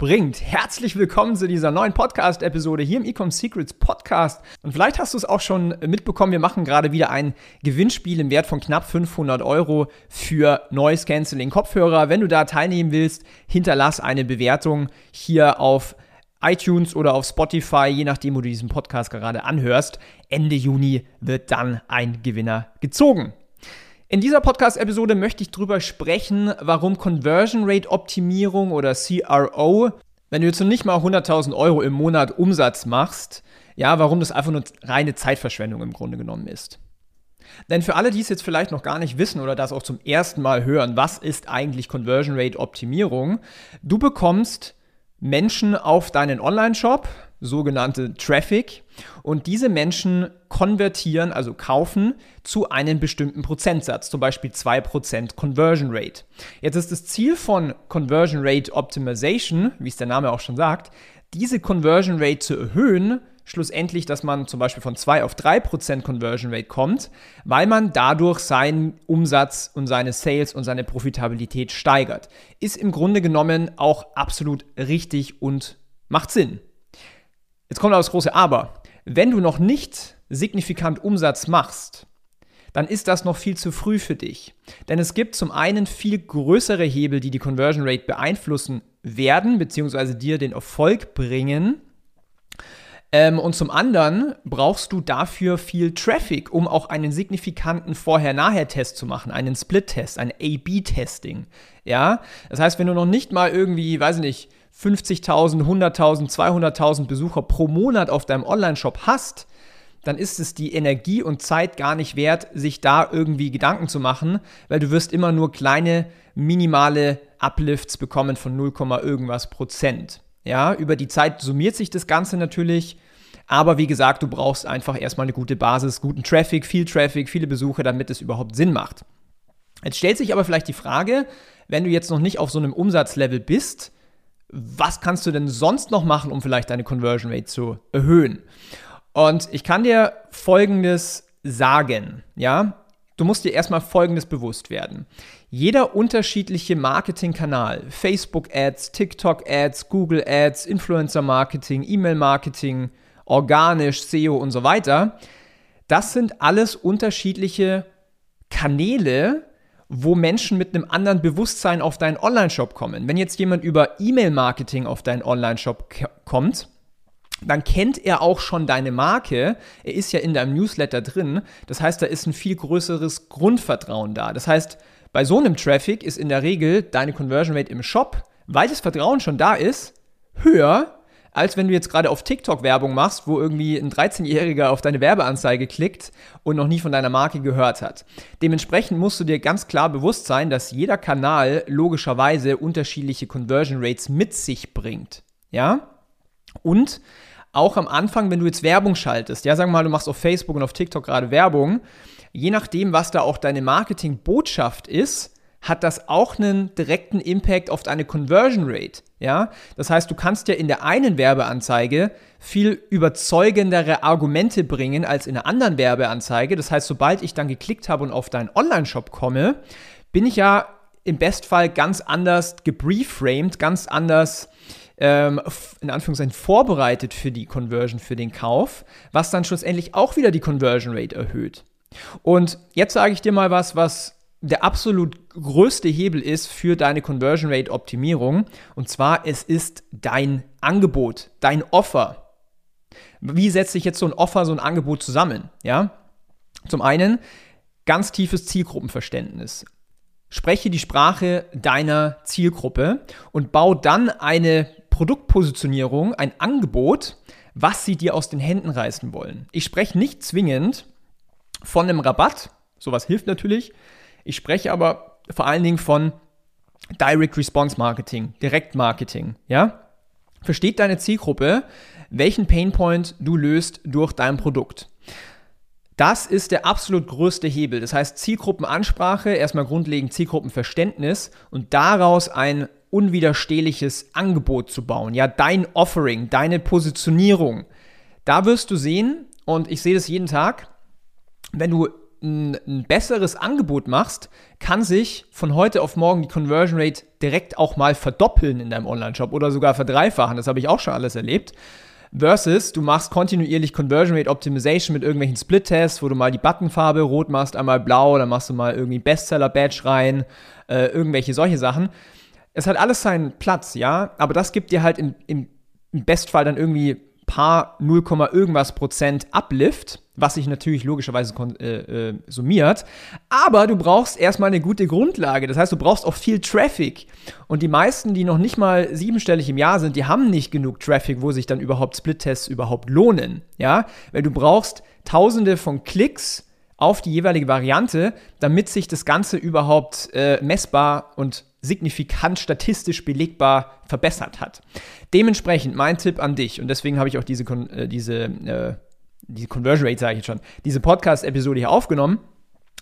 bringt. Herzlich willkommen zu dieser neuen Podcast-Episode hier im Ecom Secrets Podcast. Und vielleicht hast du es auch schon mitbekommen, wir machen gerade wieder ein Gewinnspiel im Wert von knapp 500 Euro für Noise Canceling Kopfhörer. Wenn du da teilnehmen willst, hinterlass eine Bewertung hier auf iTunes oder auf Spotify, je nachdem, wo du diesen Podcast gerade anhörst. Ende Juni wird dann ein Gewinner gezogen. In dieser Podcast-Episode möchte ich darüber sprechen, warum Conversion Rate Optimierung oder CRO, wenn du jetzt noch nicht mal 100.000 Euro im Monat Umsatz machst, ja, warum das einfach nur reine Zeitverschwendung im Grunde genommen ist. Denn für alle, die es jetzt vielleicht noch gar nicht wissen oder das auch zum ersten Mal hören, was ist eigentlich Conversion Rate Optimierung? Du bekommst Menschen auf deinen Online-Shop, sogenannte Traffic, und diese Menschen konvertieren, also kaufen, zu einem bestimmten Prozentsatz, zum Beispiel 2% Conversion Rate. Jetzt ist das Ziel von Conversion Rate Optimization, wie es der Name auch schon sagt, diese Conversion Rate zu erhöhen, schlussendlich, dass man zum Beispiel von 2 auf 3% Conversion Rate kommt, weil man dadurch seinen Umsatz und seine Sales und seine Profitabilität steigert. Ist im Grunde genommen auch absolut richtig und macht Sinn. Jetzt kommt aber das große Aber. Wenn du noch nicht signifikant Umsatz machst, dann ist das noch viel zu früh für dich. Denn es gibt zum einen viel größere Hebel, die die Conversion Rate beeinflussen werden, beziehungsweise dir den Erfolg bringen. Ähm, und zum anderen brauchst du dafür viel Traffic, um auch einen signifikanten Vorher-Nachher-Test zu machen, einen Split-Test, ein A-B-Testing. Ja, das heißt, wenn du noch nicht mal irgendwie, weiß ich nicht, 50.000, 100.000, 200.000 Besucher pro Monat auf deinem Online-Shop hast, dann ist es die Energie und Zeit gar nicht wert, sich da irgendwie Gedanken zu machen, weil du wirst immer nur kleine, minimale Uplifts bekommen von 0, irgendwas Prozent. Ja, über die Zeit summiert sich das Ganze natürlich, aber wie gesagt, du brauchst einfach erstmal eine gute Basis, guten Traffic, viel Traffic, viele Besucher, damit es überhaupt Sinn macht. Jetzt stellt sich aber vielleicht die Frage, wenn du jetzt noch nicht auf so einem Umsatzlevel bist, was kannst du denn sonst noch machen, um vielleicht deine Conversion Rate zu erhöhen? Und ich kann dir Folgendes sagen, ja? Du musst dir erstmal Folgendes bewusst werden. Jeder unterschiedliche Marketingkanal, Facebook Ads, TikTok Ads, Google Ads, Influencer Marketing, E-Mail Marketing, organisch, SEO und so weiter, das sind alles unterschiedliche Kanäle, wo Menschen mit einem anderen Bewusstsein auf deinen Online-Shop kommen. Wenn jetzt jemand über E-Mail-Marketing auf deinen Online-Shop kommt, dann kennt er auch schon deine Marke. Er ist ja in deinem Newsletter drin. Das heißt, da ist ein viel größeres Grundvertrauen da. Das heißt, bei so einem Traffic ist in der Regel deine Conversion Rate im Shop, weil das Vertrauen schon da ist, höher, als wenn du jetzt gerade auf TikTok Werbung machst, wo irgendwie ein 13-Jähriger auf deine Werbeanzeige klickt und noch nie von deiner Marke gehört hat. Dementsprechend musst du dir ganz klar bewusst sein, dass jeder Kanal logischerweise unterschiedliche Conversion Rates mit sich bringt. Ja? Und auch am Anfang, wenn du jetzt Werbung schaltest, ja, wir mal, du machst auf Facebook und auf TikTok gerade Werbung, je nachdem, was da auch deine Marketingbotschaft ist, hat das auch einen direkten Impact auf deine Conversion Rate. Ja, das heißt, du kannst ja in der einen Werbeanzeige viel überzeugendere Argumente bringen als in der anderen Werbeanzeige. Das heißt, sobald ich dann geklickt habe und auf deinen Online-Shop komme, bin ich ja im Bestfall ganz anders gebrieframed, ganz anders ähm, in Anführungszeichen vorbereitet für die Conversion, für den Kauf, was dann schlussendlich auch wieder die Conversion Rate erhöht. Und jetzt sage ich dir mal was, was der absolut größte Hebel ist für deine Conversion Rate Optimierung. Und zwar, es ist dein Angebot, dein Offer. Wie setzt sich jetzt so ein Offer, so ein Angebot zusammen? Ja? Zum einen, ganz tiefes Zielgruppenverständnis. Spreche die Sprache deiner Zielgruppe und bau dann eine Produktpositionierung, ein Angebot, was sie dir aus den Händen reißen wollen. Ich spreche nicht zwingend von einem Rabatt, sowas hilft natürlich, ich spreche aber vor allen Dingen von Direct Response Marketing, Direktmarketing, ja? versteht deine Zielgruppe, welchen Painpoint du löst durch dein Produkt. Das ist der absolut größte Hebel. Das heißt Zielgruppenansprache, erstmal grundlegend Zielgruppenverständnis und daraus ein unwiderstehliches Angebot zu bauen. Ja, dein Offering, deine Positionierung. Da wirst du sehen, und ich sehe das jeden Tag, wenn du ein, ein, besseres Angebot machst, kann sich von heute auf morgen die Conversion Rate direkt auch mal verdoppeln in deinem Online-Shop oder sogar verdreifachen. Das habe ich auch schon alles erlebt. Versus, du machst kontinuierlich Conversion Rate Optimization mit irgendwelchen Split-Tests, wo du mal die Buttonfarbe rot machst, einmal blau, dann machst du mal irgendwie Bestseller-Badge rein, äh, irgendwelche solche Sachen. Es hat alles seinen Platz, ja, aber das gibt dir halt im, im, im Bestfall dann irgendwie paar 0, irgendwas Prozent Uplift, was sich natürlich logischerweise äh, äh, summiert. Aber du brauchst erstmal eine gute Grundlage. Das heißt, du brauchst auch viel Traffic. Und die meisten, die noch nicht mal siebenstellig im Jahr sind, die haben nicht genug Traffic, wo sich dann überhaupt Split-Tests überhaupt lohnen. Ja, weil du brauchst tausende von Klicks auf die jeweilige Variante, damit sich das Ganze überhaupt äh, messbar und signifikant statistisch belegbar verbessert hat. Dementsprechend mein Tipp an dich, und deswegen habe ich auch diese, äh, diese, äh, diese Conversion Rate, sage ich jetzt schon, diese Podcast-Episode hier aufgenommen.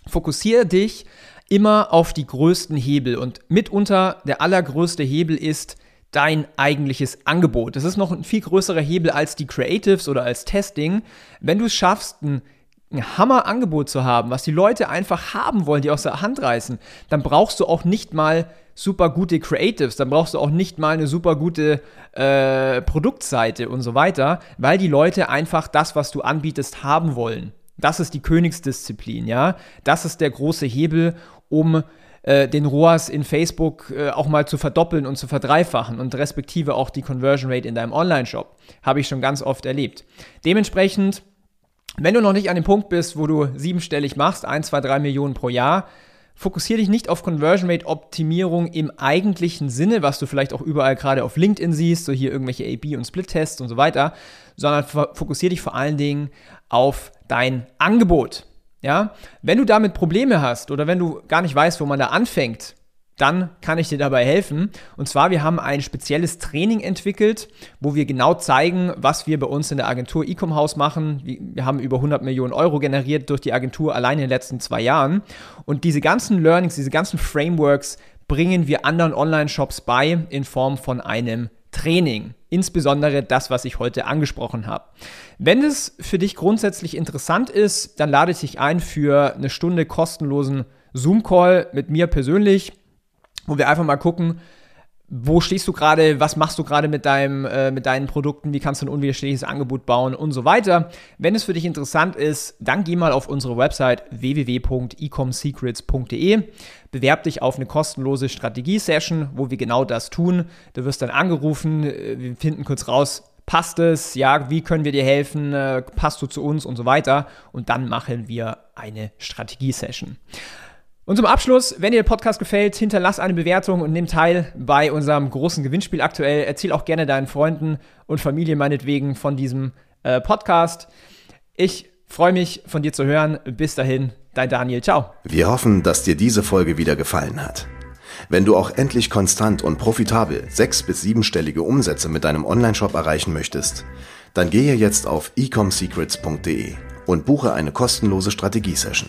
Fokussiere dich immer auf die größten Hebel und mitunter der allergrößte Hebel ist dein eigentliches Angebot. Das ist noch ein viel größerer Hebel als die Creatives oder als Testing. Wenn du es schaffst, ein ein Hammer-Angebot zu haben, was die Leute einfach haben wollen, die aus der Hand reißen, dann brauchst du auch nicht mal super gute Creatives, dann brauchst du auch nicht mal eine super gute äh, Produktseite und so weiter, weil die Leute einfach das, was du anbietest, haben wollen. Das ist die Königsdisziplin, ja. Das ist der große Hebel, um äh, den ROAS in Facebook äh, auch mal zu verdoppeln und zu verdreifachen und respektive auch die Conversion Rate in deinem Online-Shop. Habe ich schon ganz oft erlebt. Dementsprechend wenn du noch nicht an dem Punkt bist, wo du siebenstellig machst, 1, 2, 3 Millionen pro Jahr, fokussiere dich nicht auf Conversion Rate Optimierung im eigentlichen Sinne, was du vielleicht auch überall gerade auf LinkedIn siehst, so hier irgendwelche A-B und Split-Tests und so weiter, sondern fokussiere dich vor allen Dingen auf dein Angebot. Ja, wenn du damit Probleme hast oder wenn du gar nicht weißt, wo man da anfängt, dann kann ich dir dabei helfen. Und zwar, wir haben ein spezielles Training entwickelt, wo wir genau zeigen, was wir bei uns in der Agentur Ecom House machen. Wir haben über 100 Millionen Euro generiert durch die Agentur allein in den letzten zwei Jahren. Und diese ganzen Learnings, diese ganzen Frameworks bringen wir anderen Online-Shops bei in Form von einem Training. Insbesondere das, was ich heute angesprochen habe. Wenn es für dich grundsätzlich interessant ist, dann lade ich dich ein für eine Stunde kostenlosen Zoom-Call mit mir persönlich wo wir einfach mal gucken, wo stehst du gerade, was machst du gerade mit, deinem, äh, mit deinen Produkten, wie kannst du ein unwiderstehliches Angebot bauen und so weiter. Wenn es für dich interessant ist, dann geh mal auf unsere Website www.ecomsecrets.de, bewerb dich auf eine kostenlose Strategie-Session, wo wir genau das tun. Du wirst dann angerufen, äh, wir finden kurz raus, passt es, ja, wie können wir dir helfen, äh, passt du zu uns und so weiter und dann machen wir eine Strategie-Session. Und zum Abschluss, wenn dir der Podcast gefällt, hinterlass eine Bewertung und nimm teil bei unserem großen Gewinnspiel aktuell. Erzähl auch gerne deinen Freunden und Familie meinetwegen von diesem äh, Podcast. Ich freue mich, von dir zu hören. Bis dahin, dein Daniel. Ciao. Wir hoffen, dass dir diese Folge wieder gefallen hat. Wenn du auch endlich konstant und profitabel sechs- bis siebenstellige Umsätze mit deinem Onlineshop erreichen möchtest, dann gehe jetzt auf ecomsecrets.de und buche eine kostenlose Strategiesession.